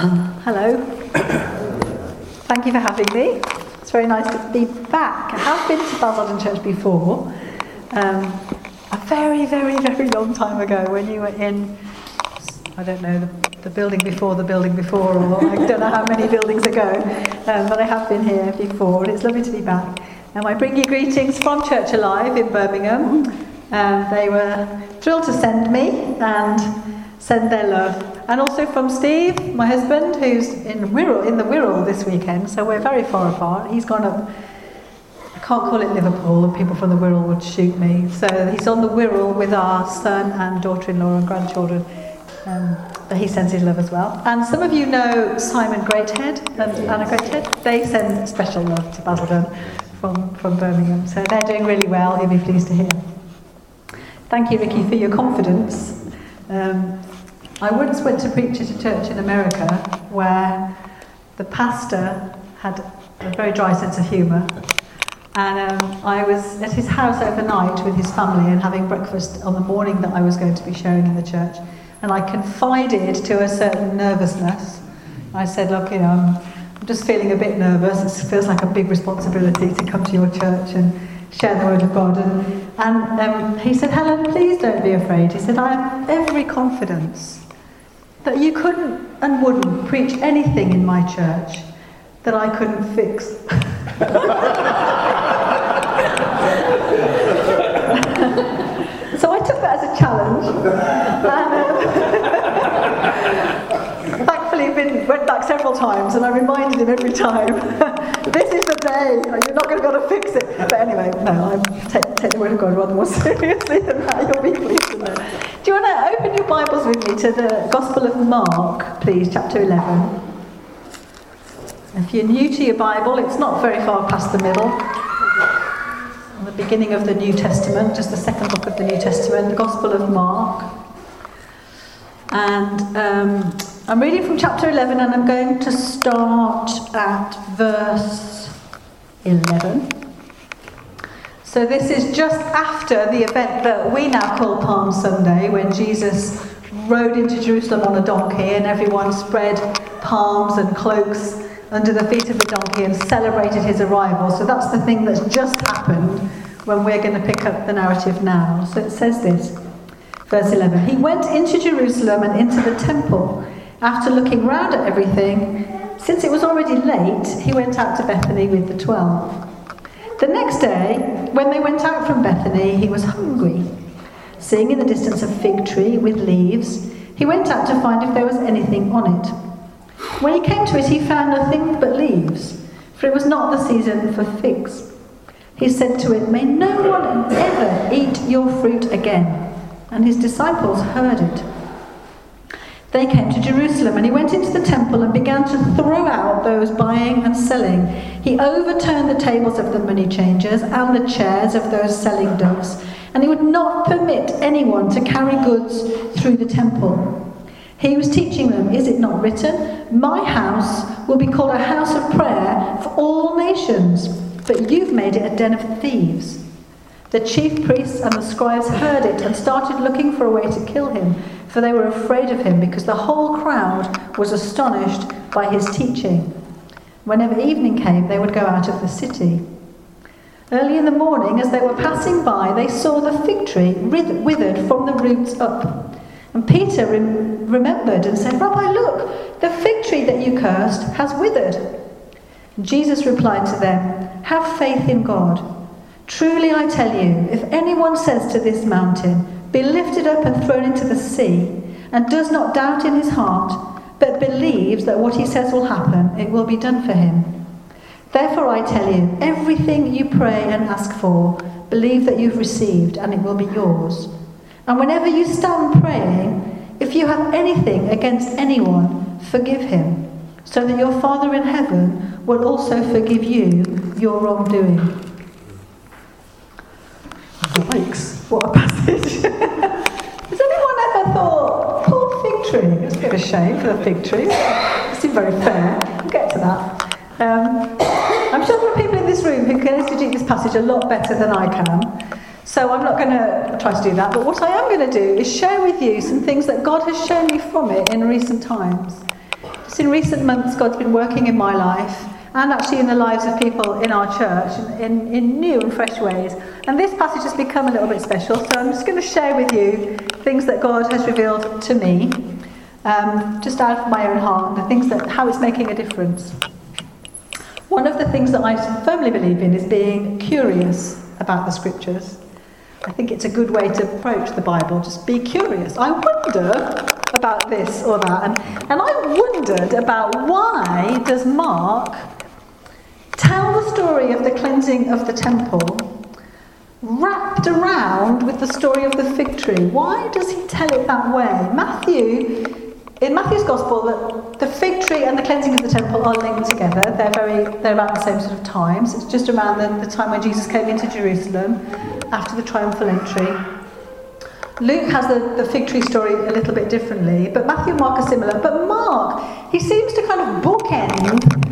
Hello. Thank you for having me. It's very nice to be back. I have been to Basildon Church before, um, a very, very, very long time ago when you were in, I don't know, the, the building before the building before, or I don't know how many buildings ago, um, but I have been here before, and it's lovely to be back. And I bring you greetings from Church Alive in Birmingham. Um, they were thrilled to send me and send their love. And also from Steve, my husband, who's in Wirral, in the Wirral this weekend, so we're very far apart. He's gone up, I can't call it Liverpool, and people from the Wirral would shoot me. So he's on the Wirral with our son and daughter-in-law and grandchildren. Um, but he sends his love as well. And some of you know Simon Greathead and Anna Greathead. They send special love to Basildon from, from Birmingham. So they're doing really well, you'll be pleased to hear. Thank you, Ricky, for your confidence. Um, I once went to preach at a church in America where the pastor had a very dry sense of humour. And um, I was at his house overnight with his family and having breakfast on the morning that I was going to be sharing in the church. And I confided to a certain nervousness. I said, Look, you know, I'm, just feeling a bit nervous. It feels like a big responsibility to come to your church and share the word of God. And, and um, he said, Helen, please don't be afraid. He said, I have every confidence that you couldn't and wouldn't preach anything in my church that I couldn't fix. so I took that as a challenge. And, um, thankfully, been, went back several times and I reminded him every time day, you're not going to be able to fix it. But anyway, no, I take, take the word of God rather more seriously than that. You'll be pleased to know. Do you want to open your Bibles with me to the Gospel of Mark, please, chapter 11? If you're new to your Bible, it's not very far past the middle. On the beginning of the New Testament, just the second book of the New Testament, the Gospel of Mark. And um, I'm reading from chapter 11 and I'm going to start at verse 11. So, this is just after the event that we now call Palm Sunday, when Jesus rode into Jerusalem on a donkey and everyone spread palms and cloaks under the feet of the donkey and celebrated his arrival. So, that's the thing that's just happened when we're going to pick up the narrative now. So, it says this. Verse 11 He went into Jerusalem and into the temple. After looking round at everything, since it was already late, he went out to Bethany with the twelve. The next day, when they went out from Bethany, he was hungry. Seeing in the distance a fig tree with leaves, he went out to find if there was anything on it. When he came to it, he found nothing but leaves, for it was not the season for figs. He said to it, May no one ever eat your fruit again and his disciples heard it. They came to Jerusalem, and he went into the temple and began to throw out those buying and selling. He overturned the tables of the money changers and the chairs of those selling doves, and he would not permit anyone to carry goods through the temple. He was teaching them, Is it not written, My house will be called a house of prayer for all nations, but you've made it a den of thieves. The chief priests and the scribes heard it and started looking for a way to kill him, for they were afraid of him because the whole crowd was astonished by his teaching. Whenever evening came, they would go out of the city. Early in the morning, as they were passing by, they saw the fig tree withered from the roots up. And Peter remembered and said, Rabbi, look, the fig tree that you cursed has withered. Jesus replied to them, Have faith in God. Truly I tell you, if anyone says to this mountain, Be lifted up and thrown into the sea, and does not doubt in his heart, but believes that what he says will happen, it will be done for him. Therefore I tell you, everything you pray and ask for, believe that you've received, and it will be yours. And whenever you stand praying, if you have anything against anyone, forgive him, so that your Father in heaven will also forgive you your wrongdoing. Yikes, what a passage. Has anyone ever thought, poor fig tree? It's a bit of a shame for the fig tree. It seemed very fair. We'll get to that. Um, I'm sure there are people in this room who can exegete this passage a lot better than I can. So I'm not going to try to do that. But what I am going to do is share with you some things that God has shown me from it in recent times. Just in recent months, God's been working in my life and actually in the lives of people in our church in, in new and fresh ways. And this passage has become a little bit special, so I'm just going to share with you things that God has revealed to me, um, just out of my own heart, and the things that how it's making a difference. One of the things that I firmly believe in is being curious about the scriptures. I think it's a good way to approach the Bible. Just be curious. I wonder about this or that. And, and I wondered about why does Mark tell the story of the cleansing of the temple wrapped around with the story of the fig tree. Why does he tell it that way? Matthew, in Matthew's Gospel, the, the fig tree and the cleansing of the temple are linked together. They're very, they're about the same sort of times. It's just around the, the time when Jesus came into Jerusalem after the triumphal entry. Luke has the, the fig tree story a little bit differently, but Matthew and Mark are similar. But Mark, he seems to kind of bookend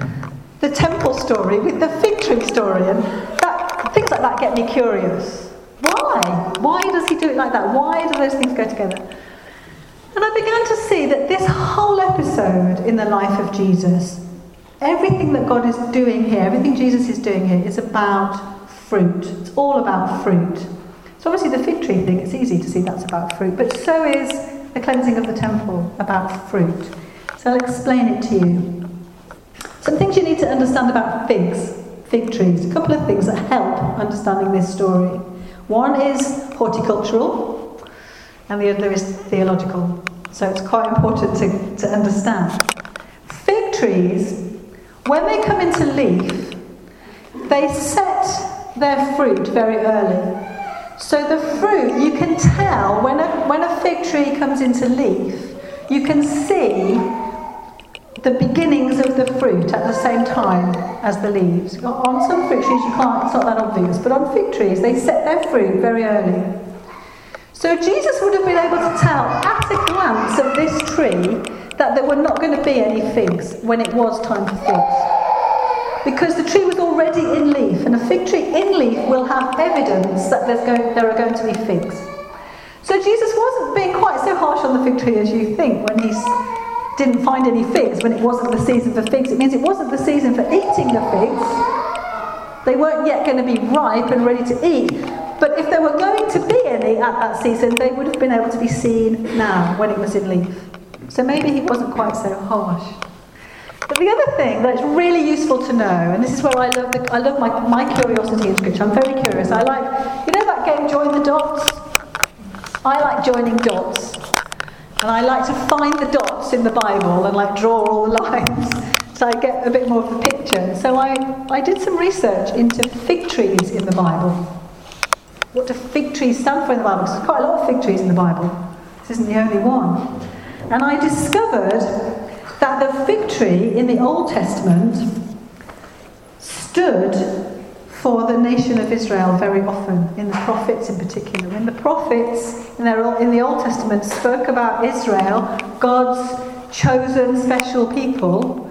the temple story with the fig tree story, and that, that get me curious. Why? Why does he do it like that? Why do those things go together? And I began to see that this whole episode in the life of Jesus, everything that God is doing here, everything Jesus is doing here, is about fruit. It's all about fruit. So obviously the fig tree thing, it's easy to see that's about fruit, but so is the cleansing of the temple about fruit. So I'll explain it to you. Some things you need to understand about figs, fig trees, a couple of things that help understanding this story. One is horticultural, and the other is theological. So it's quite important to, to understand. Fig trees, when they come into leaf, they set their fruit very early. So the fruit, you can tell when a, when a fig tree comes into leaf, you can see the beginnings of the fruit at the same time as the leaves. On some fruit trees, you can't, it's not that obvious, but on fig trees, they set their fruit very early. So Jesus would have been able to tell at a glance of this tree that there were not going to be any figs when it was time for figs. Because the tree was already in leaf, and a fig tree in leaf will have evidence that going, there are going to be figs. So Jesus wasn't being quite so harsh on the fig tree as you think when he's didn't find any figs when it wasn't the season for figs. It means it wasn't the season for eating the figs. They weren't yet going to be ripe and ready to eat. But if there were going to be any at that season, they would have been able to be seen now when it was in leaf. So maybe he wasn't quite so harsh. But the other thing that's really useful to know, and this is where I love, the, I love my, my curiosity in Scripture. I'm very curious. I like, you know that game Join the Dots? I like joining dots. And I like to find the dots in the Bible and like draw all the lines so I get a bit more of a picture. So I, I did some research into fig trees in the Bible. What do fig trees stand for in the Bible? Because there's quite a lot of fig trees in the Bible. This isn't the only one. And I discovered that the fig tree in the Old Testament stood for the nation of Israel very often, in the prophets in particular. When the prophets in, their, in the Old Testament spoke about Israel, God's chosen special people,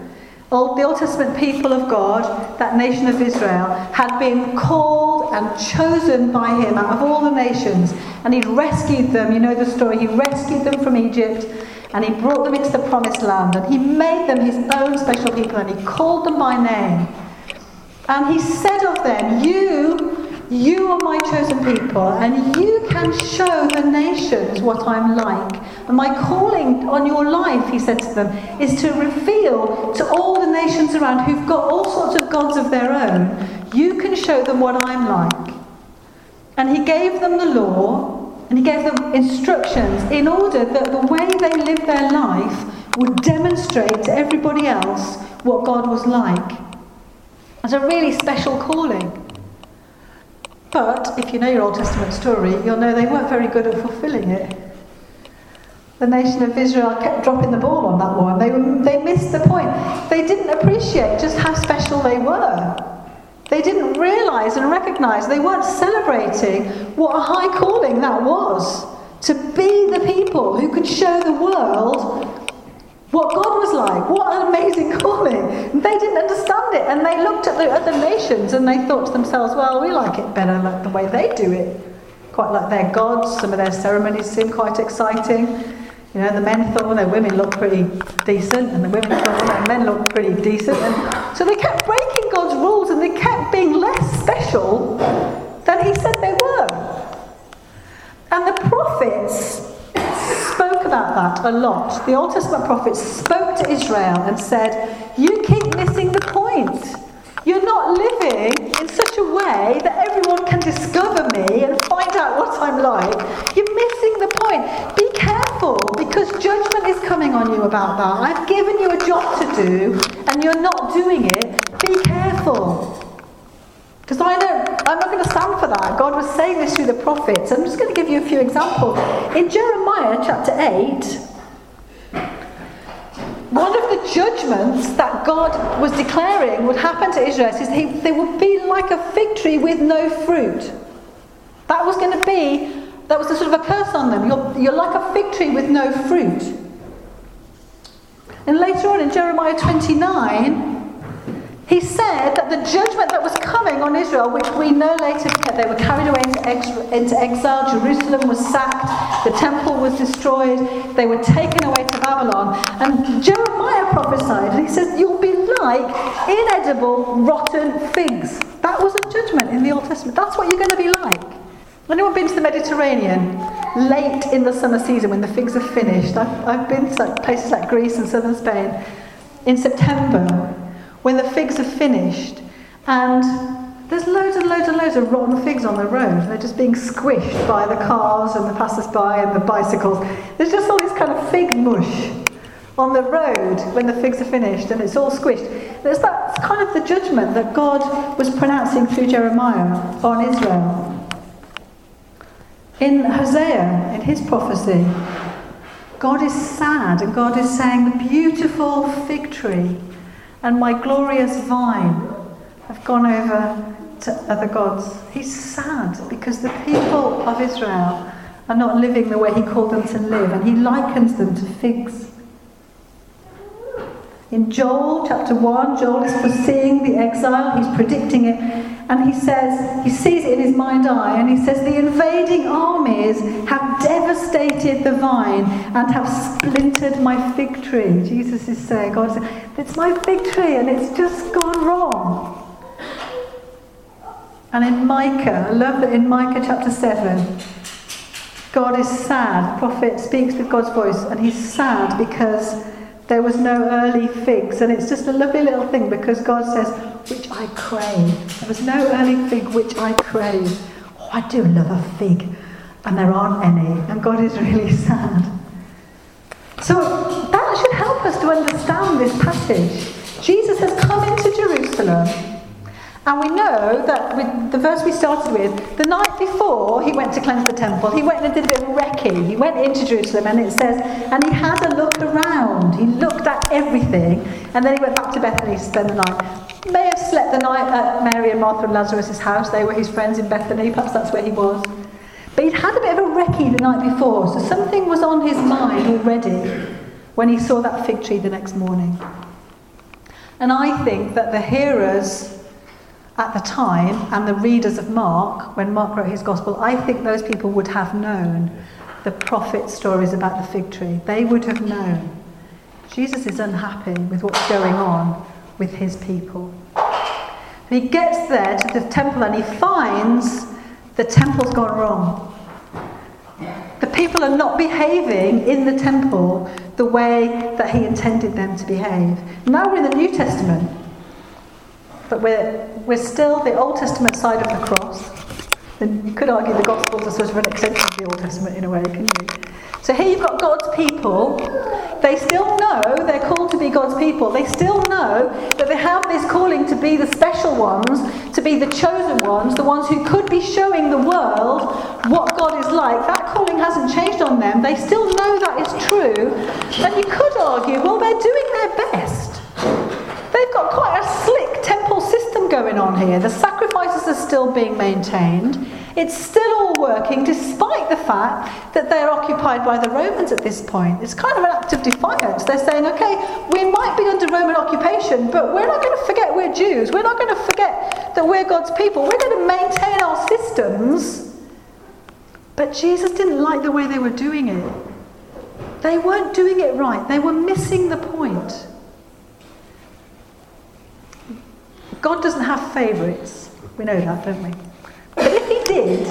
Old, the Old Testament people of God, that nation of Israel, had been called and chosen by Him out of all the nations, and He'd rescued them. You know the story. He rescued them from Egypt, and He brought them into the promised land, and He made them His own special people, and He called them by name. And he said of them, You, you are my chosen people, and you can show the nations what I'm like. And my calling on your life, he said to them, is to reveal to all the nations around who've got all sorts of gods of their own, you can show them what I'm like. And he gave them the law, and he gave them instructions in order that the way they lived their life would demonstrate to everybody else what God was like. It's a really special calling. But if you know your Old Testament story, you'll know they weren't very good at fulfilling it. The nation of Israel kept dropping the ball on that one. They, they missed the point. They didn't appreciate just how special they were. They didn't realise and recognise, they weren't celebrating what a high calling that was to be the people who could show the world what God was like. What an amazing calling. They didn't understand it and they looked at the other nations and they thought to themselves, well, we like it better like the way they do it. Quite like their gods. Some of their ceremonies seem quite exciting. You know, the men thought, well, the women look pretty decent, and the women thought, well, the men look pretty decent. And so they kept breaking God's rules and they kept being less special than He said they were. And the prophets about that a lot. The Old Testament prophets spoke to Israel and said, You keep missing the point. You're not living in such a way that everyone can discover me and find out what I'm like. You're missing the point. Be careful because judgment is coming on you about that. I've given you a job to do and you're not doing it. Be careful. Because I don't, I'm not going to stand for that. God was saying this through the prophets. I'm just going to give you a few examples. In Jeremiah chapter 8, one of the judgments that God was declaring would happen to Israel is they, they would be like a fig tree with no fruit. That was going to be, that was a sort of a curse on them. You're, you're like a fig tree with no fruit. And later on in Jeremiah 29, he said that the judgment that was coming on Israel, which we know later they were carried away into, ex- into, exile, Jerusalem was sacked, the temple was destroyed, they were taken away to Babylon. And Jeremiah prophesied, and he says, You'll be like inedible, rotten figs. That was a judgment in the Old Testament. That's what you're going to be like. Anyone been to the Mediterranean late in the summer season when the figs are finished? I've, I've been to places like Greece and southern Spain in September when the figs are finished and there's loads and loads and loads of rotten figs on the road. They're just being squished by the cars and the passers-by and the bicycles. There's just all this kind of fig mush on the road when the figs are finished and it's all squished. There's that kind of the judgment that God was pronouncing through Jeremiah on Israel. In Hosea, in his prophecy, God is sad and God is saying the beautiful fig tree and my glorious vine have gone over to other gods. He's sad because the people of Israel are not living the way he called them to live, and he likens them to figs. In Joel chapter 1, Joel is foreseeing the exile, he's predicting it, and he says, he sees it in his mind eye, and he says, The invading armies have the vine and have splintered my fig tree. Jesus is saying, God says, It's my fig tree, and it's just gone wrong. And in Micah, I love that in Micah chapter 7, God is sad. The prophet speaks with God's voice, and he's sad because there was no early figs, and it's just a lovely little thing because God says, which I crave. There was no early fig which I crave. Oh, I do love a fig, and there aren't any, and God is really sad. So that should help us to understand this passage. Jesus has come into Jerusalem and we know that with the verse we started with, the night before he went to cleanse the temple, he went and did a bit of recce. He went into Jerusalem and it says, and he had a look around. He looked at everything and then he went back to Bethany to spend the night. May have slept the night at Mary and Martha and Lazarus' house. They were his friends in Bethany. Perhaps that's where he was. But he'd had a bit of a recce the night before, so something was on his mind already when he saw that fig tree the next morning. And I think that the hearers at the time and the readers of Mark, when Mark wrote his gospel, I think those people would have known the prophet stories about the fig tree. They would have known. Jesus is unhappy with what's going on with his people. He gets there to the temple and he finds the temple's gone wrong. The people are not behaving in the temple the way that he intended them to behave. Now we're in the New Testament. But we're, we're still the Old Testament side of the cross. And you could argue the Gospels are sort of an extension of the Old Testament in a way, can you? So here you've got God's people. They still know they're called to be God's people. They still know that they have this calling to be the special ones, to be the chosen ones, the ones who could be showing the world what God is like. That calling hasn't changed on them. They still know that is true. And you could argue, well, they're doing their best. They've got quite a slick temple system going on here. The sacrifices are still being maintained. It's still all working despite the fact that they're occupied by the Romans at this point. It's kind of an act of defiance. They're saying, okay, we might be under Roman occupation, but we're not going to forget we're Jews. We're not going to forget that we're God's people. We're going to maintain our systems. But Jesus didn't like the way they were doing it. They weren't doing it right. They were missing the point. God doesn't have favourites. We know that, don't we? But if he did,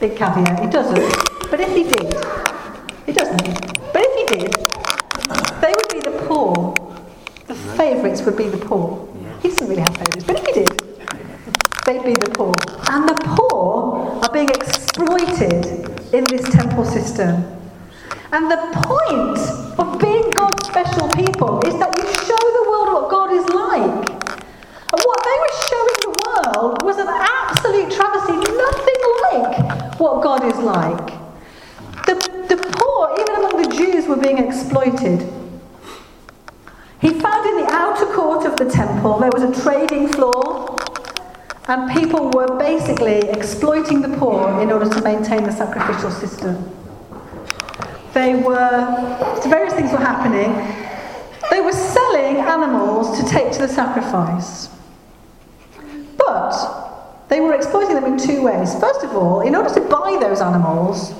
big caveat, he doesn't. But if he did, he doesn't. But if he did, they would be the poor. The favourites would be the poor. He doesn't really have favourites, but if he did, they'd be the poor. And the poor are being exploited in this temple system. And the point of being God's special people is that you show the world what God is like. And what they were showing the world was an absolute travesty, nothing like what God is like. The, the poor, even among the Jews, were being exploited. He found in the outer court of the temple there was a trading floor, and people were basically exploiting the poor in order to maintain the sacrificial system. They were, various things were happening. They were selling animals to take to the sacrifice. But they were exploiting them in two ways. First of all, in order to buy those animals,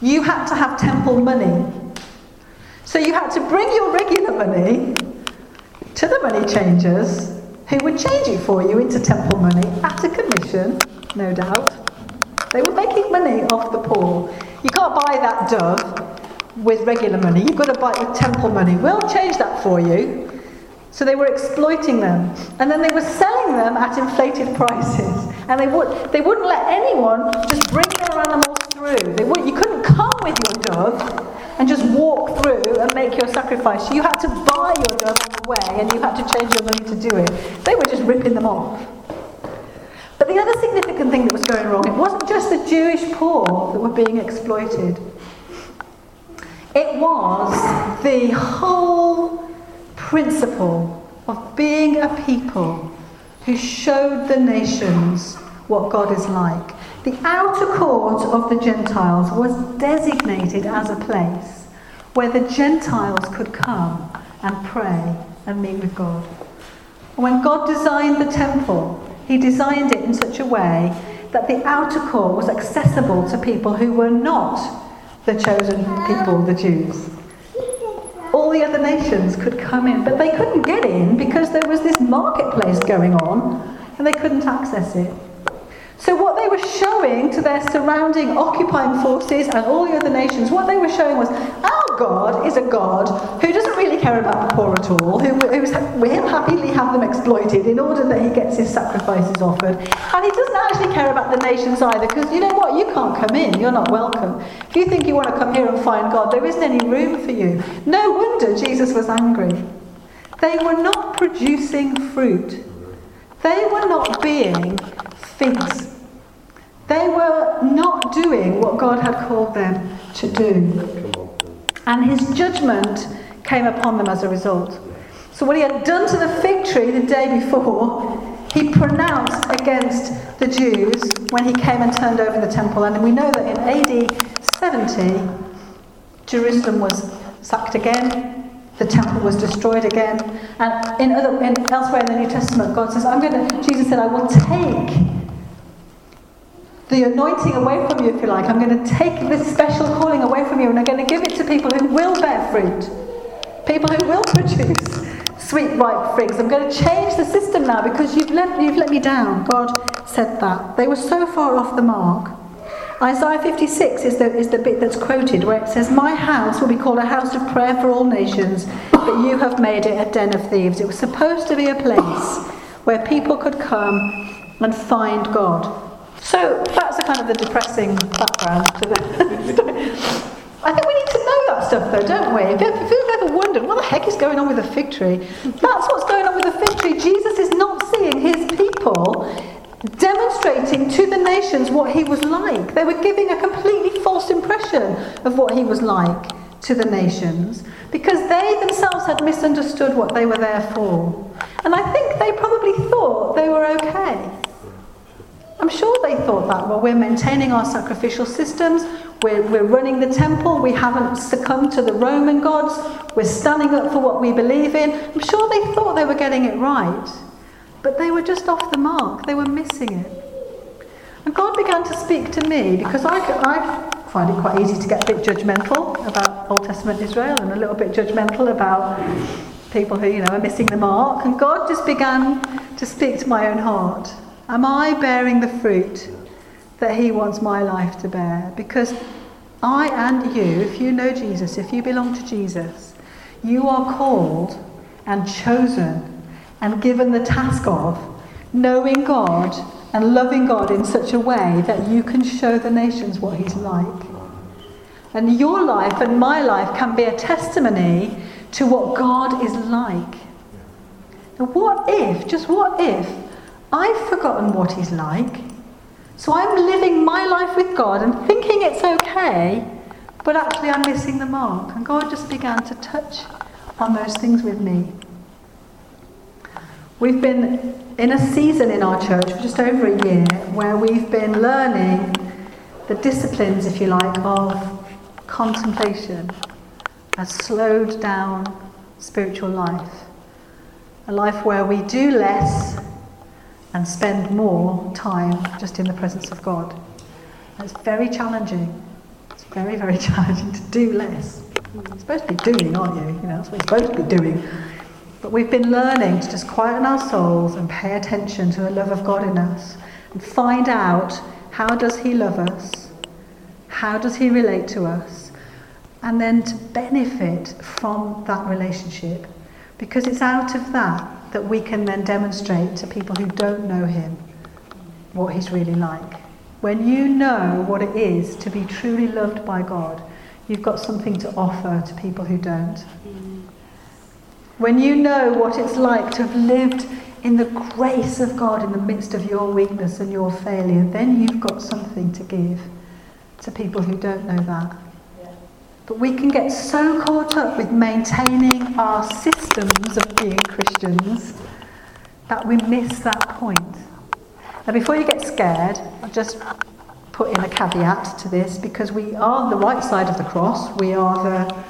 you had to have temple money. So you had to bring your regular money to the money changers who would change it for you into temple money at a commission, no doubt. They were making money off the poor. You can't buy that dove with regular money. You've got to buy it with temple money. We'll change that for you. So they were exploiting them. And then they were selling them at inflated prices. And they, would, they wouldn't let anyone just bring your animals through. They would, you couldn't come with your dove and just walk through and make your sacrifice. You had to buy your dove on the way and you had to change your money to do it. They were just ripping them off. But the other significant thing that was going wrong, it wasn't just the Jewish poor that were being exploited. It was the whole principle of being a people who showed the nations what God is like. The outer court of the Gentiles was designated as a place where the Gentiles could come and pray and meet with God. When God designed the temple, he designed it in such a way that the outer court was accessible to people who were not the chosen people, the Jews. All the other nations could come in, but they couldn't get in because there was this marketplace going on and they couldn't access it. So, what they were showing to their surrounding occupying forces and all the other nations, what they were showing was our God is a God who doesn't really care about the poor at all, who, will happily have them exploited in order that he gets his sacrifices offered. And he doesn't actually care about the nations either, because you know what? You can't come in, you're not welcome. If you think you want to come here and find God, there isn't any room for you. No wonder Jesus was angry. They were not producing fruit. They were not being figs they were not doing what God had called them to do. And his judgment came upon them as a result. So, what he had done to the fig tree the day before, he pronounced against the Jews when he came and turned over the temple. And we know that in AD 70, Jerusalem was sacked again, the temple was destroyed again. And in other, in, elsewhere in the New Testament, God says, I'm going to, Jesus said, I will take the anointing away from you, if you like. I'm going to take this special calling away from you and I'm going to give it to people who will bear fruit, people who will produce sweet, ripe figs. I'm going to change the system now because you've let, you've let me down. God said that. They were so far off the mark. Isaiah 56 is the, is the bit that's quoted where it says, My house will be called a house of prayer for all nations, but you have made it a den of thieves. It was supposed to be a place where people could come and find God. So that's a kind of the depressing background to the I think we need to know that stuff though, don't we? If you've ever wondered what the heck is going on with the fig tree, that's what's going on with the fig tree. Jesus is not seeing his people demonstrating to the nations what he was like. They were giving a completely false impression of what he was like to the nations because they themselves had misunderstood what they were there for. And I think they probably thought they were okay. I'm sure they thought that. Well, we're maintaining our sacrificial systems, we're, we're running the temple, we haven't succumbed to the Roman gods, we're standing up for what we believe in. I'm sure they thought they were getting it right, but they were just off the mark, they were missing it. And God began to speak to me because I, I find it quite easy to get a bit judgmental. about Old Testament Israel and a little bit judgmental about people who, you know, are missing the mark. And God just began to speak to my own heart. Am I bearing the fruit that He wants my life to bear? Because I and you, if you know Jesus, if you belong to Jesus, you are called and chosen and given the task of knowing God and loving God in such a way that you can show the nations what He's like. And your life and my life can be a testimony to what God is like. What if, just what if, I've forgotten what He's like? So I'm living my life with God and thinking it's okay, but actually I'm missing the mark. And God just began to touch on those things with me. We've been in a season in our church for just over a year where we've been learning the disciplines, if you like, of contemplation, a slowed down spiritual life. A life where we do less and spend more time just in the presence of God. it's very challenging. It's very, very challenging to do less. You're supposed to be doing, aren't you? You know, that's what you're supposed to be doing. But we've been learning to just quieten our souls and pay attention to the love of God in us and find out how does he love us? How does he relate to us? And then to benefit from that relationship because it's out of that that we can then demonstrate to people who don't know him what he's really like. When you know what it is to be truly loved by God, you've got something to offer to people who don't. When you know what it's like to have lived in the grace of God in the midst of your weakness and your failure, then you've got something to give to people who don't know that. But we can get so caught up with maintaining our systems of being Christians that we miss that point. Now, before you get scared, I'll just put in a caveat to this because we are the right side of the cross. We are the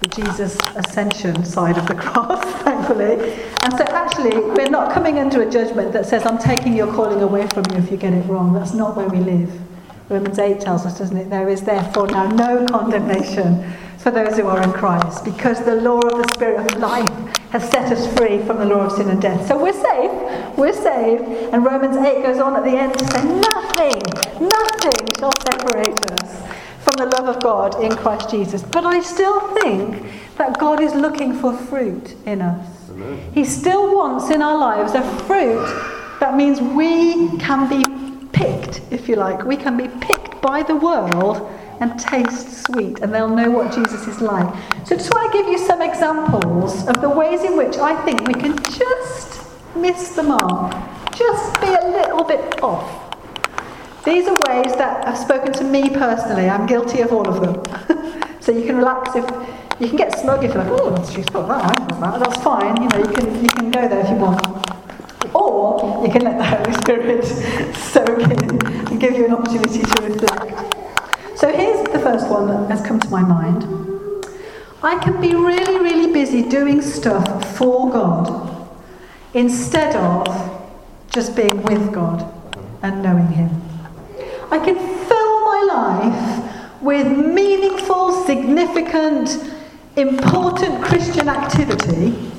the Jesus ascension side of the cross, thankfully. And so, actually, we're not coming under a judgment that says, I'm taking your calling away from you if you get it wrong. That's not where we live. Romans 8 tells us, doesn't it? There is therefore now no condemnation for those who are in Christ, because the law of the Spirit of life has set us free from the law of sin and death. So we're safe, we're saved, and Romans 8 goes on at the end to say, nothing, nothing shall separate us from the love of God in Christ Jesus. But I still think that God is looking for fruit in us. Amen. He still wants in our lives a fruit that means we can be picked, if you like. We can be picked by the world and taste sweet, and they'll know what Jesus is like. So, just want to give you some examples of the ways in which I think we can just miss the mark, just be a little bit off. These are ways that have spoken to me personally. I'm guilty of all of them. so you can relax if you can get smug if you're like, oh, she's got that, I that. That's fine. You know, you can you can go there if you want. Or you can let the Holy Spirit soak in and give you an opportunity to reflect. So here's the first one that has come to my mind. I can be really, really busy doing stuff for God instead of just being with God and knowing Him. I can fill my life with meaningful, significant, important Christian activity,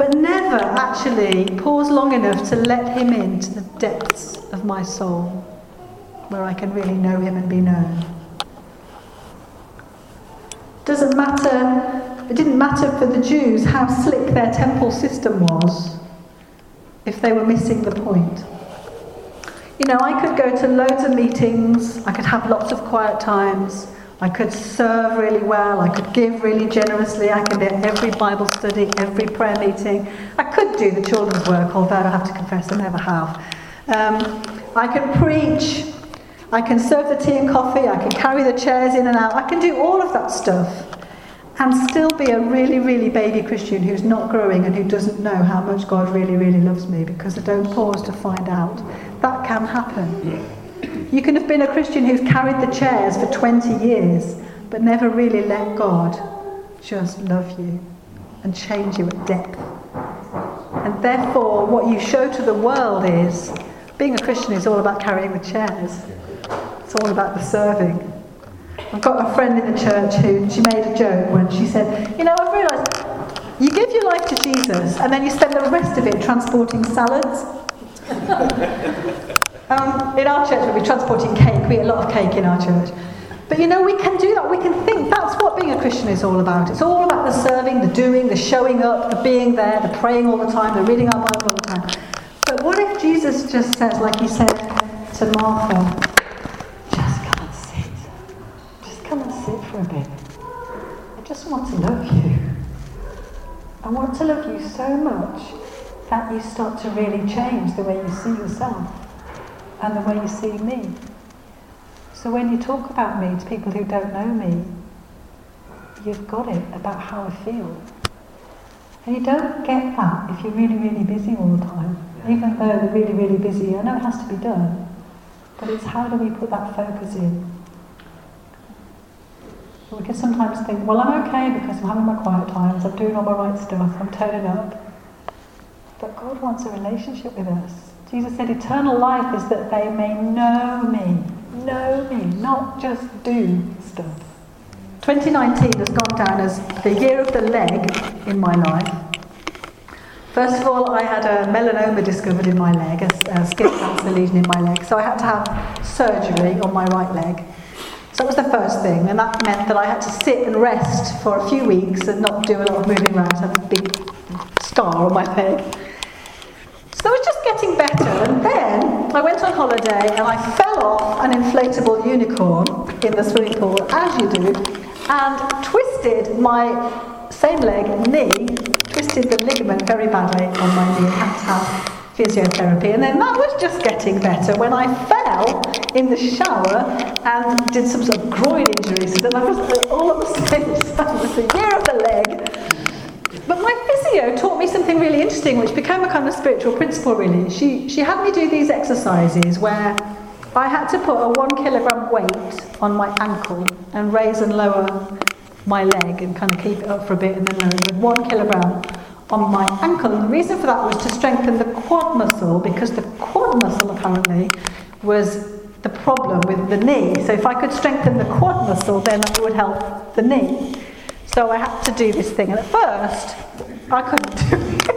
but never actually pause long enough to let Him into the depths of my soul, where I can really know Him and be known. Doesn't matter, it didn't matter for the Jews how slick their temple system was if they were missing the point. You know, I could go to loads of meetings, I could have lots of quiet times, I could serve really well, I could give really generously, I could at every Bible study, every prayer meeting. I could do the children's work, although I have to confess I never have. Um, I can preach, I can serve the tea and coffee, I can carry the chairs in and out, I can do all of that stuff and still be a really, really baby Christian who's not growing and who doesn't know how much God really, really loves me because I don't pause to find out that can happen. You can have been a Christian who's carried the chairs for 20 years, but never really let God just love you and change you at depth. And therefore, what you show to the world is being a Christian is all about carrying the chairs, it's all about the serving. I've got a friend in the church who she made a joke when she said, You know, I've realised you give your life to Jesus and then you spend the rest of it transporting salads. um, in our church, we'll be transporting cake. We eat a lot of cake in our church. But you know, we can do that. We can think that's what being a Christian is all about. It's all about the serving, the doing, the showing up, the being there, the praying all the time, the reading our Bible all the time. But what if Jesus just says, like he said to Martha, just come and sit. Just come and sit for a bit. I just want to love you. I want to love you so much that you start to really change the way you see yourself and the way you see me. So when you talk about me to people who don't know me, you've got it about how I feel. And you don't get that if you're really, really busy all the time. Even though they're really, really busy, I know it has to be done. But it's how do we put that focus in? We can sometimes think, well, I'm okay because I'm having my quiet times, I'm doing all my right stuff, I'm turning up. But God wants a relationship with us. Jesus said, eternal life is that they may know me. Know me, not just do stuff. 2019 has gone down as the year of the leg in my life. First of all, I had a melanoma discovered in my leg, a, a skin cancer lesion in my leg, so I had to have surgery on my right leg. So that was the first thing, and that meant that I had to sit and rest for a few weeks and not do a lot of moving around. I had a big scar on my leg. Getting better, and then I went on holiday and I fell off an inflatable unicorn in the swimming pool, as you do, and twisted my same leg, knee, twisted the ligament very badly on my knee had to have physiotherapy. And then that was just getting better when I fell in the shower and did some sort of groin injury. So then I was all at the same time. It was the year of the leg. Physio taught me something really interesting, which became a kind of spiritual principle, really. She, she had me do these exercises where I had to put a one kilogram weight on my ankle and raise and lower my leg and kind of keep it up for a bit and then lower it with one kilogram on my ankle. And the reason for that was to strengthen the quad muscle because the quad muscle apparently was the problem with the knee. So if I could strengthen the quad muscle, then it would help the knee. So I had to do this thing. And at first, I couldn't do it.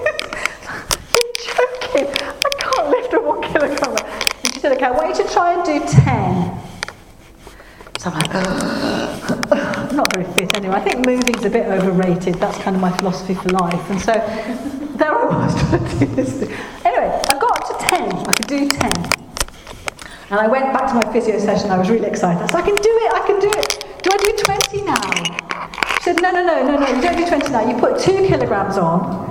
You're joking. I can't lift a one kilogram. And she said, okay, I want you to try and do 10. So I'm like, I'm not very fit anyway. I think moving's a bit overrated. That's kind of my philosophy for life. And so there I was trying to do this. Anyway, I got up to 10. I could do 10. And I went back to my physio session. I was really excited. I said, I can do it, I can do it. Do I do 20 now? She said, no, no, no, no, no, you don't do 20 now. You put two kilograms on.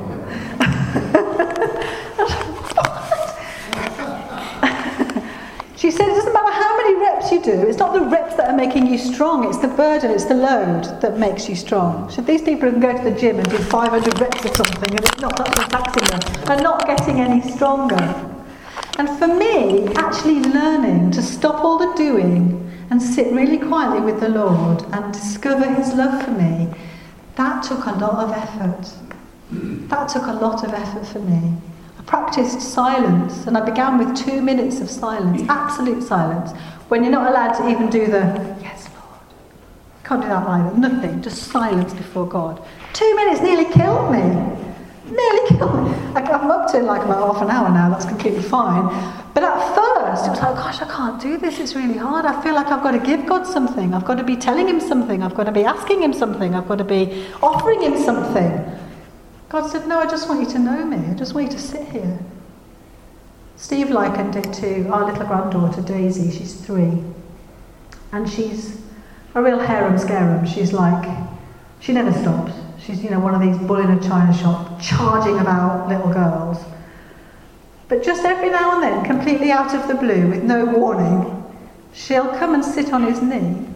she said, it doesn't matter how many reps you do. It's not the reps that are making you strong. It's the burden, it's the load that makes you strong. So these people can go to the gym and do 500 reps or something and it's not that taxing them. They're not getting any stronger. And for me, actually learning to stop all the doing and sit really quietly with the Lord and discover His love for me, that took a lot of effort. That took a lot of effort for me. I practiced silence and I began with two minutes of silence, absolute silence, when you're not allowed to even do the, yes, Lord. Can't do that either, nothing, just silence before God. Two minutes nearly killed me nearly killed me. I'm up to like about half an hour now, that's completely fine. But at first, it was like, gosh, I can't do this, it's really hard. I feel like I've got to give God something. I've got to be telling Him something. I've got to be asking Him something. I've got to be offering Him something. God said, no, I just want you to know me. I just want you to sit here. Steve likened it to our little granddaughter, Daisy. She's three. And she's a real harum scarum. She's like, she never stops. She's, you know, one of these bull in a china shop, charging about little girls. But just every now and then, completely out of the blue, with no warning, she'll come and sit on his knee.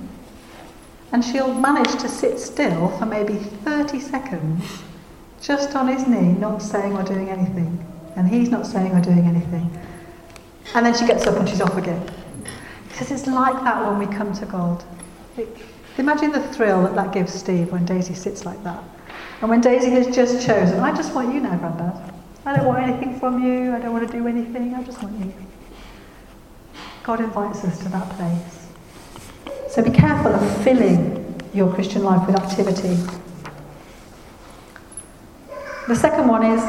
And she'll manage to sit still for maybe 30 seconds, just on his knee, not saying or doing anything. And he's not saying or doing anything. And then she gets up and she's off again. Because it's like that when we come to God. It, imagine the thrill that that gives Steve when Daisy sits like that. And when Daisy has just chosen, I just want you now, Grandad. I don't want anything from you. I don't want to do anything. I just want you. God invites us to that place. So be careful of filling your Christian life with activity. The second one is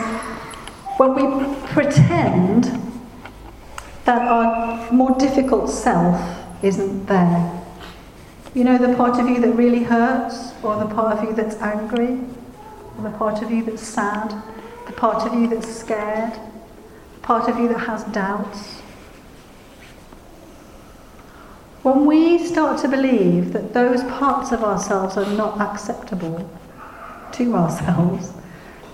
when we pretend that our more difficult self isn't there. You know, the part of you that really hurts, or the part of you that's angry, or the part of you that's sad, the part of you that's scared, the part of you that has doubts. When we start to believe that those parts of ourselves are not acceptable to ourselves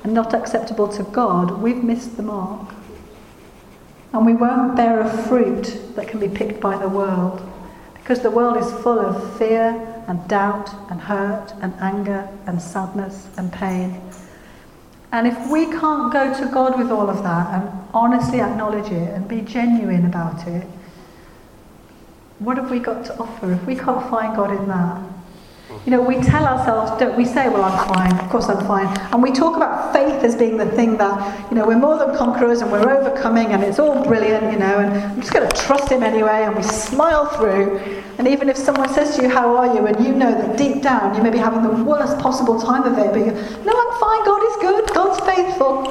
and not acceptable to God, we've missed the mark. And we won't bear a fruit that can be picked by the world because the world is full of fear and doubt and hurt and anger and sadness and pain. And if we can't go to God with all of that and honestly acknowledge it and be genuine about it, what have we got to offer if we can't find God in that? You know, we tell ourselves, don't we say, well, I'm fine, of course I'm fine. And we talk about faith as being the thing that, you know, we're more than conquerors and we're overcoming and it's all brilliant, you know, and I'm just going to trust Him anyway and we smile through. And even if someone says to you, how are you? And you know that deep down you may be having the worst possible time of it, but you no, I'm fine, God is good, God's faithful.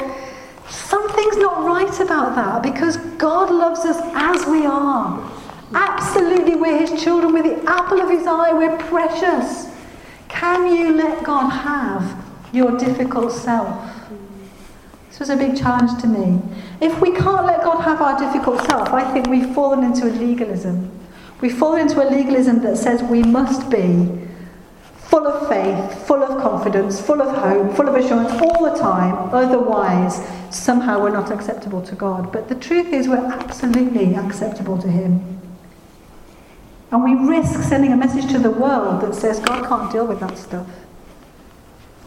Something's not right about that because God loves us as we are. Absolutely, we're his children. We're the apple of his eye. We're precious. Can you let God have your difficult self? This was a big challenge to me. If we can't let God have our difficult self, I think we've fallen into a legalism. We've fallen into a legalism that says we must be full of faith, full of confidence, full of hope, full of assurance all the time. Otherwise, somehow we're not acceptable to God. But the truth is, we're absolutely acceptable to Him. And we risk sending a message to the world that says God can't deal with that stuff.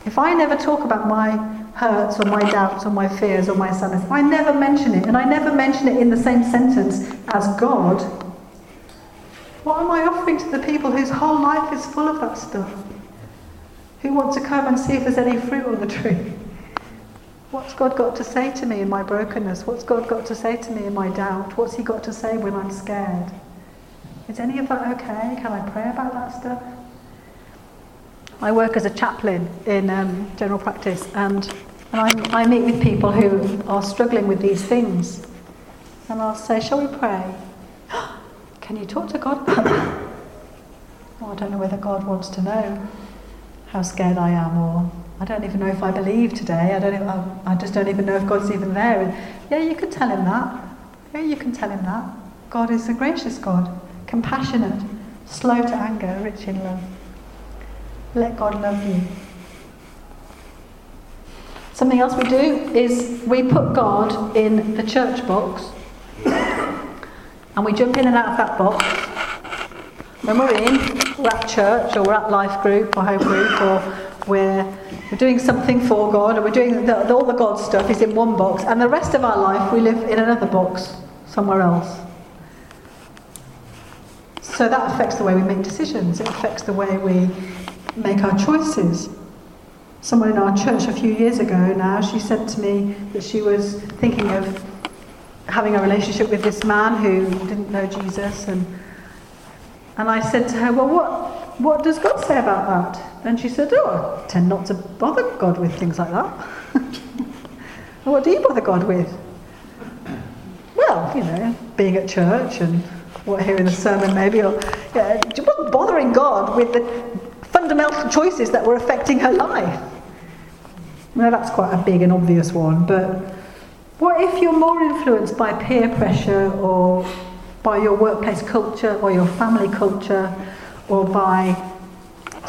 If I never talk about my hurts or my doubts or my fears or my sadness, if I never mention it, and I never mention it in the same sentence as God, what am I offering to the people whose whole life is full of that stuff? Who want to come and see if there's any fruit on the tree? What's God got to say to me in my brokenness? What's God got to say to me in my doubt? What's He got to say when I'm scared? Is any of that okay? Can I pray about that stuff? I work as a chaplain in um, general practice and, and I, I meet with people who are struggling with these things. And I'll say, Shall we pray? Can you talk to God about that? Oh, I don't know whether God wants to know how scared I am, or I don't even know if I believe today. I don't. I just don't even know if God's even there. And yeah, you can tell him that. Yeah, you can tell him that. God is a gracious God compassionate, slow to anger, rich in love. Let God love you. Something else we do is we put God in the church box and we jump in and out of that box. When we're in, we're at church or we're at life group or home group or we're, we're doing something for God or we're doing the, all the God stuff is in one box and the rest of our life we live in another box somewhere else. So that affects the way we make decisions, it affects the way we make our choices. Someone in our church a few years ago now, she said to me that she was thinking of having a relationship with this man who didn't know Jesus and and I said to her, Well what what does God say about that? And she said, Oh, I tend not to bother God with things like that. what do you bother God with? Well, you know, being at church and what hearing the sermon maybe, or yeah, it wasn't bothering God with the fundamental choices that were affecting her life. Now that's quite a big and obvious one, but what if you're more influenced by peer pressure or by your workplace culture or your family culture or by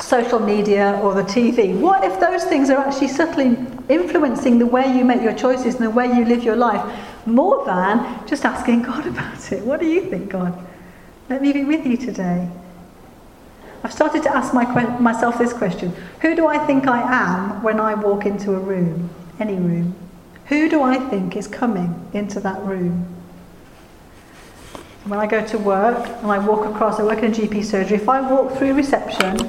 social media or the TV? What if those things are actually subtly influencing the way you make your choices and the way you live your life more than just asking God about it? What do you think, God? Let me be with you today. I've started to ask my, myself this question Who do I think I am when I walk into a room, any room? Who do I think is coming into that room? When I go to work and I walk across, I work in a GP surgery, if I walk through reception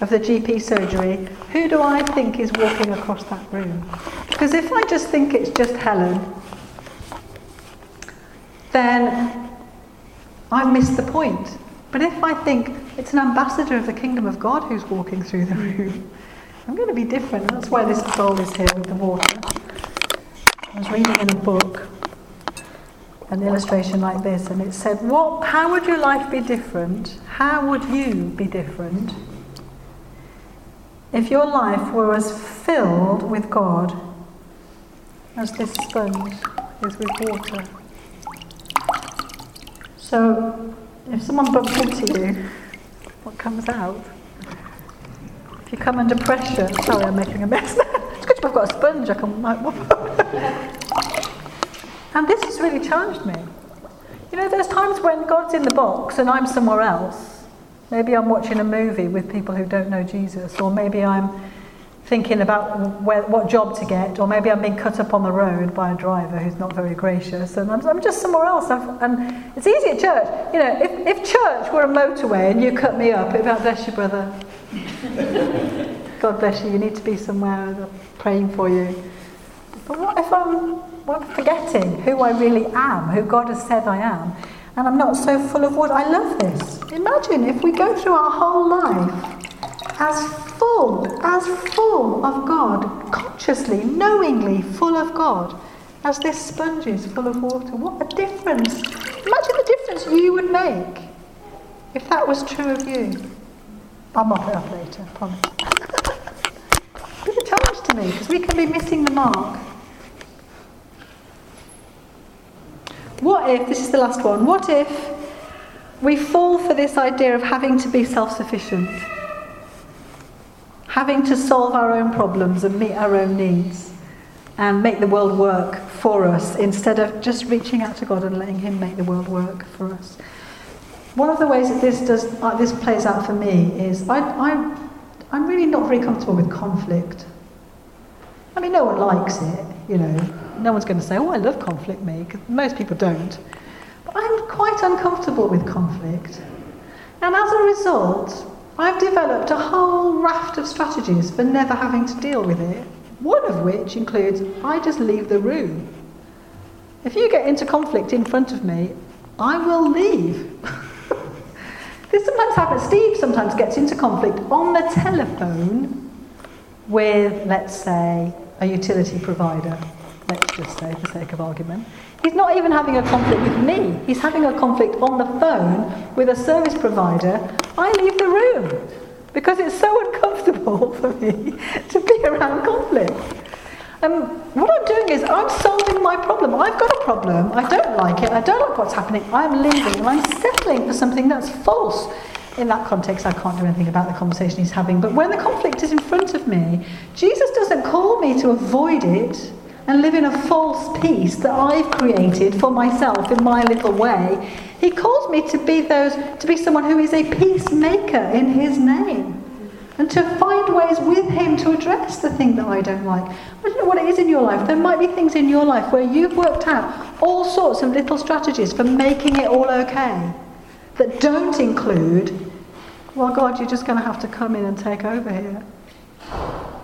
of the GP surgery, who do I think is walking across that room? Because if I just think it's just Helen, then I've missed the point. But if I think it's an ambassador of the kingdom of God who's walking through the hmm. room, I'm going to be different. That's why this bowl is here with the water. I was reading in a book an illustration like this, and it said, "What? How would your life be different? How would you be different if your life were as filled with God as this sponge is with water?" So, if someone bumps into you, what comes out? If you come under pressure, sorry, I'm making a mess. it's good I've got a sponge. I can And this has really challenged me. You know, there's times when God's in the box and I'm somewhere else. Maybe I'm watching a movie with people who don't know Jesus, or maybe I'm thinking about where, what job to get, or maybe I'm being cut up on the road by a driver who's not very gracious, and I'm, I'm just somewhere else. I've, and it's easy at church. You know, if, if church were a motorway and you cut me up, it'd be like, bless you, brother. God bless you, you need to be somewhere praying for you. But what if I'm well, forgetting who I really am, who God has said I am, and I'm not so full of what I love this. Imagine if we go through our whole life as full, as full of God, consciously, knowingly full of God, as this sponge is full of water. What a difference! Imagine the difference you would make if that was true of you. I'll mop it up later, I promise. it's a challenge to me because we can be missing the mark. What if, this is the last one, what if we fall for this idea of having to be self sufficient? Having to solve our own problems and meet our own needs and make the world work for us instead of just reaching out to God and letting Him make the world work for us. One of the ways that this, does, uh, this plays out for me is I, I, I'm really not very comfortable with conflict. I mean, no one likes it, you know no one's going to say, oh, I love conflict, me, because most people don't. But I'm quite uncomfortable with conflict. And as a result, I've developed a whole raft of strategies for never having to deal with it. One of which includes I just leave the room. If you get into conflict in front of me, I will leave. this sometimes happens. Steve sometimes gets into conflict on the telephone with, let's say, a utility provider let's just say for sake of argument. He's not even having a conflict with me. He's having a conflict on the phone with a service provider. I leave the room because it's so uncomfortable for me to be around conflict. Um, what I'm doing is I'm solving my problem. I've got a problem. I don't like it. I don't like what's happening. I'm leaving and I'm settling for something that's false. In that context, I can't do anything about the conversation he's having. But when the conflict is in front of me, Jesus doesn't call me to avoid it and live in a false peace that I've created for myself in my little way. He calls me to be those to be someone who is a peacemaker in his name. And to find ways with him to address the thing that I don't like. I don't know what it is in your life. There might be things in your life where you've worked out all sorts of little strategies for making it all okay that don't include, well, God, you're just going to have to come in and take over here.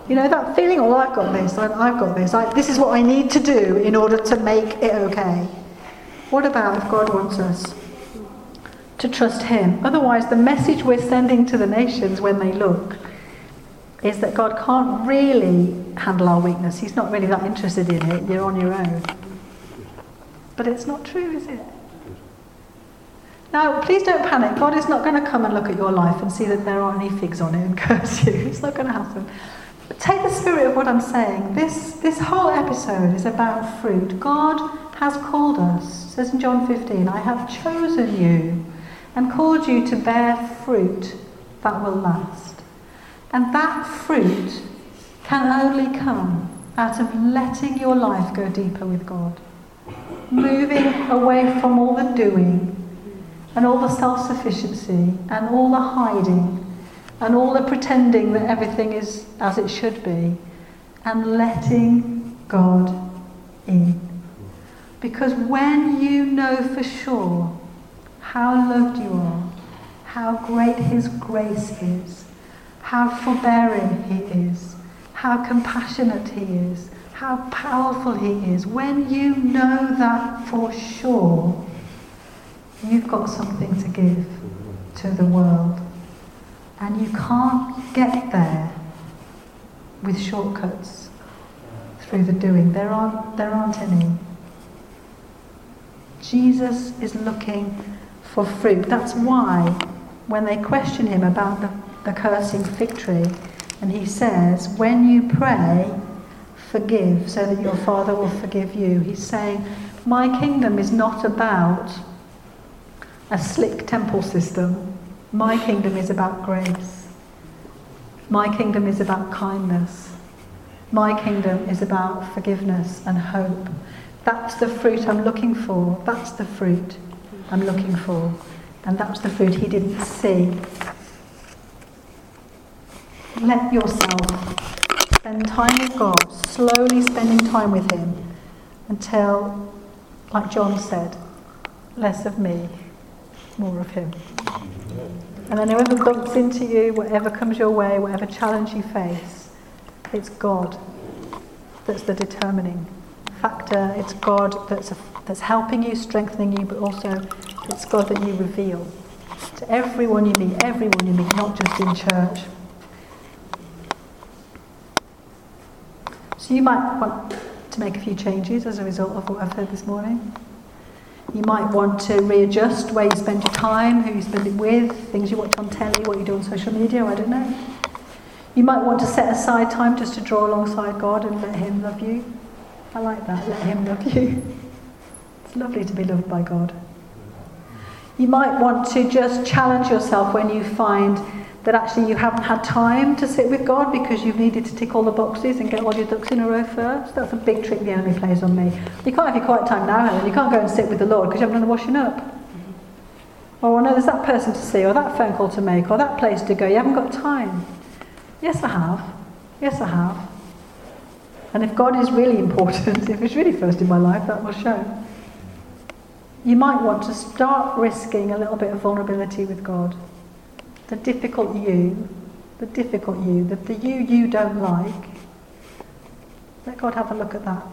You know, that feeling, oh, I've got this, I've got this, I, this is what I need to do in order to make it okay. What about if God wants us to trust Him? Otherwise, the message we're sending to the nations when they look is that God can't really handle our weakness. He's not really that interested in it. You're on your own. But it's not true, is it? Now, please don't panic. God is not going to come and look at your life and see that there aren't any figs on it and curse you. It's not going to happen. Take the spirit of what I'm saying. This, this whole episode is about fruit. God has called us, says in John 15, I have chosen you and called you to bear fruit that will last. And that fruit can only come out of letting your life go deeper with God. Moving away from all the doing and all the self sufficiency and all the hiding and all the pretending that everything is as it should be, and letting God in. Because when you know for sure how loved you are, how great His grace is, how forbearing He is, how compassionate He is, how powerful He is, when you know that for sure, you've got something to give. to the world. And you can't get there with shortcuts through the doing. There aren't, there aren't any. Jesus is looking for fruit. That's why when they question him about the, the cursing fig tree, and he says, When you pray, forgive so that your Father will forgive you. He's saying, My kingdom is not about a slick temple system. My kingdom is about grace. My kingdom is about kindness. My kingdom is about forgiveness and hope. That's the fruit I'm looking for. That's the fruit I'm looking for. And that's the fruit he didn't see let yourself spend time with God, slowly spending time with Him until, like John said, less of me, more of Him. And then whoever bumps into you, whatever comes your way, whatever challenge you face, it's God that's the determining factor. It's God that's, a, that's helping you, strengthening you, but also it's God that you reveal to everyone you meet, everyone you meet, not just in church. So you might want to make a few changes as a result of what I've heard this morning. You might want to readjust where you spend your time, who you spend it with, things you watch on telly, what you do on social media, I don't know. You might want to set aside time just to draw alongside God and let Him love you. I like that, let Him love you. It's lovely to be loved by God. You might want to just challenge yourself when you find that actually you haven't had time to sit with God because you've needed to tick all the boxes and get all your ducks in a row first. That's a big trick the enemy plays on me. You can't have your quiet time now, Helen. You can't go and sit with the Lord because you haven't done the washing up. Oh, or, no, there's that person to see, or that phone call to make, or that place to go. You haven't got time. Yes, I have. Yes, I have. And if God is really important, if He's really first in my life, that will show. You might want to start risking a little bit of vulnerability with God the difficult you, the difficult you, the, the you you don't like, let God have a look at that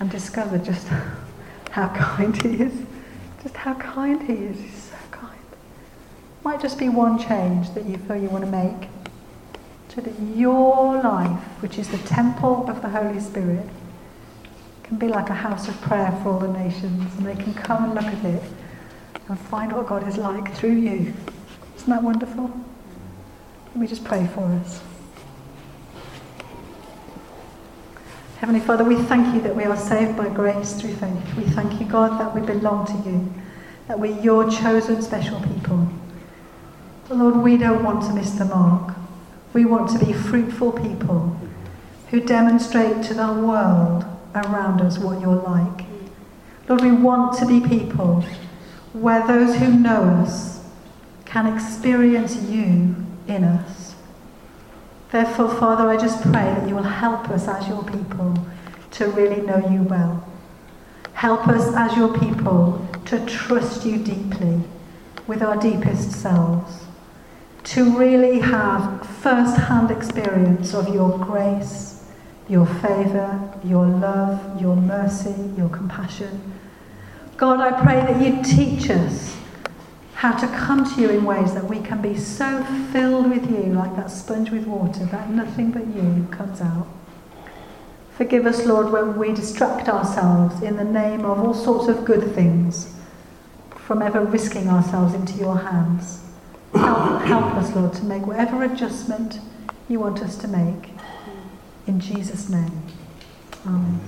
and discover just how kind He is. Just how kind He is. He's so kind. Might just be one change that you feel you want to make so that your life, which is the temple of the Holy Spirit, can be like a house of prayer for all the nations and they can come and look at it and find what God is like through you. Isn't that wonderful? Let me just pray for us. Heavenly Father, we thank you that we are saved by grace through faith. We thank you, God, that we belong to you, that we're your chosen special people. Lord, we don't want to miss the mark. We want to be fruitful people who demonstrate to the world around us what you're like. Lord, we want to be people where those who know us can experience you in us. Therefore, Father, I just pray that you will help us as your people to really know you well. Help us as your people to trust you deeply with our deepest selves, to really have first hand experience of your grace, your favour, your love, your mercy, your compassion. God, I pray that you teach us how to come to you in ways that we can be so filled with you, like that sponge with water, that nothing but you comes out. Forgive us, Lord, when we distract ourselves in the name of all sorts of good things from ever risking ourselves into your hands. Help, help us, Lord, to make whatever adjustment you want us to make. In Jesus' name. Amen.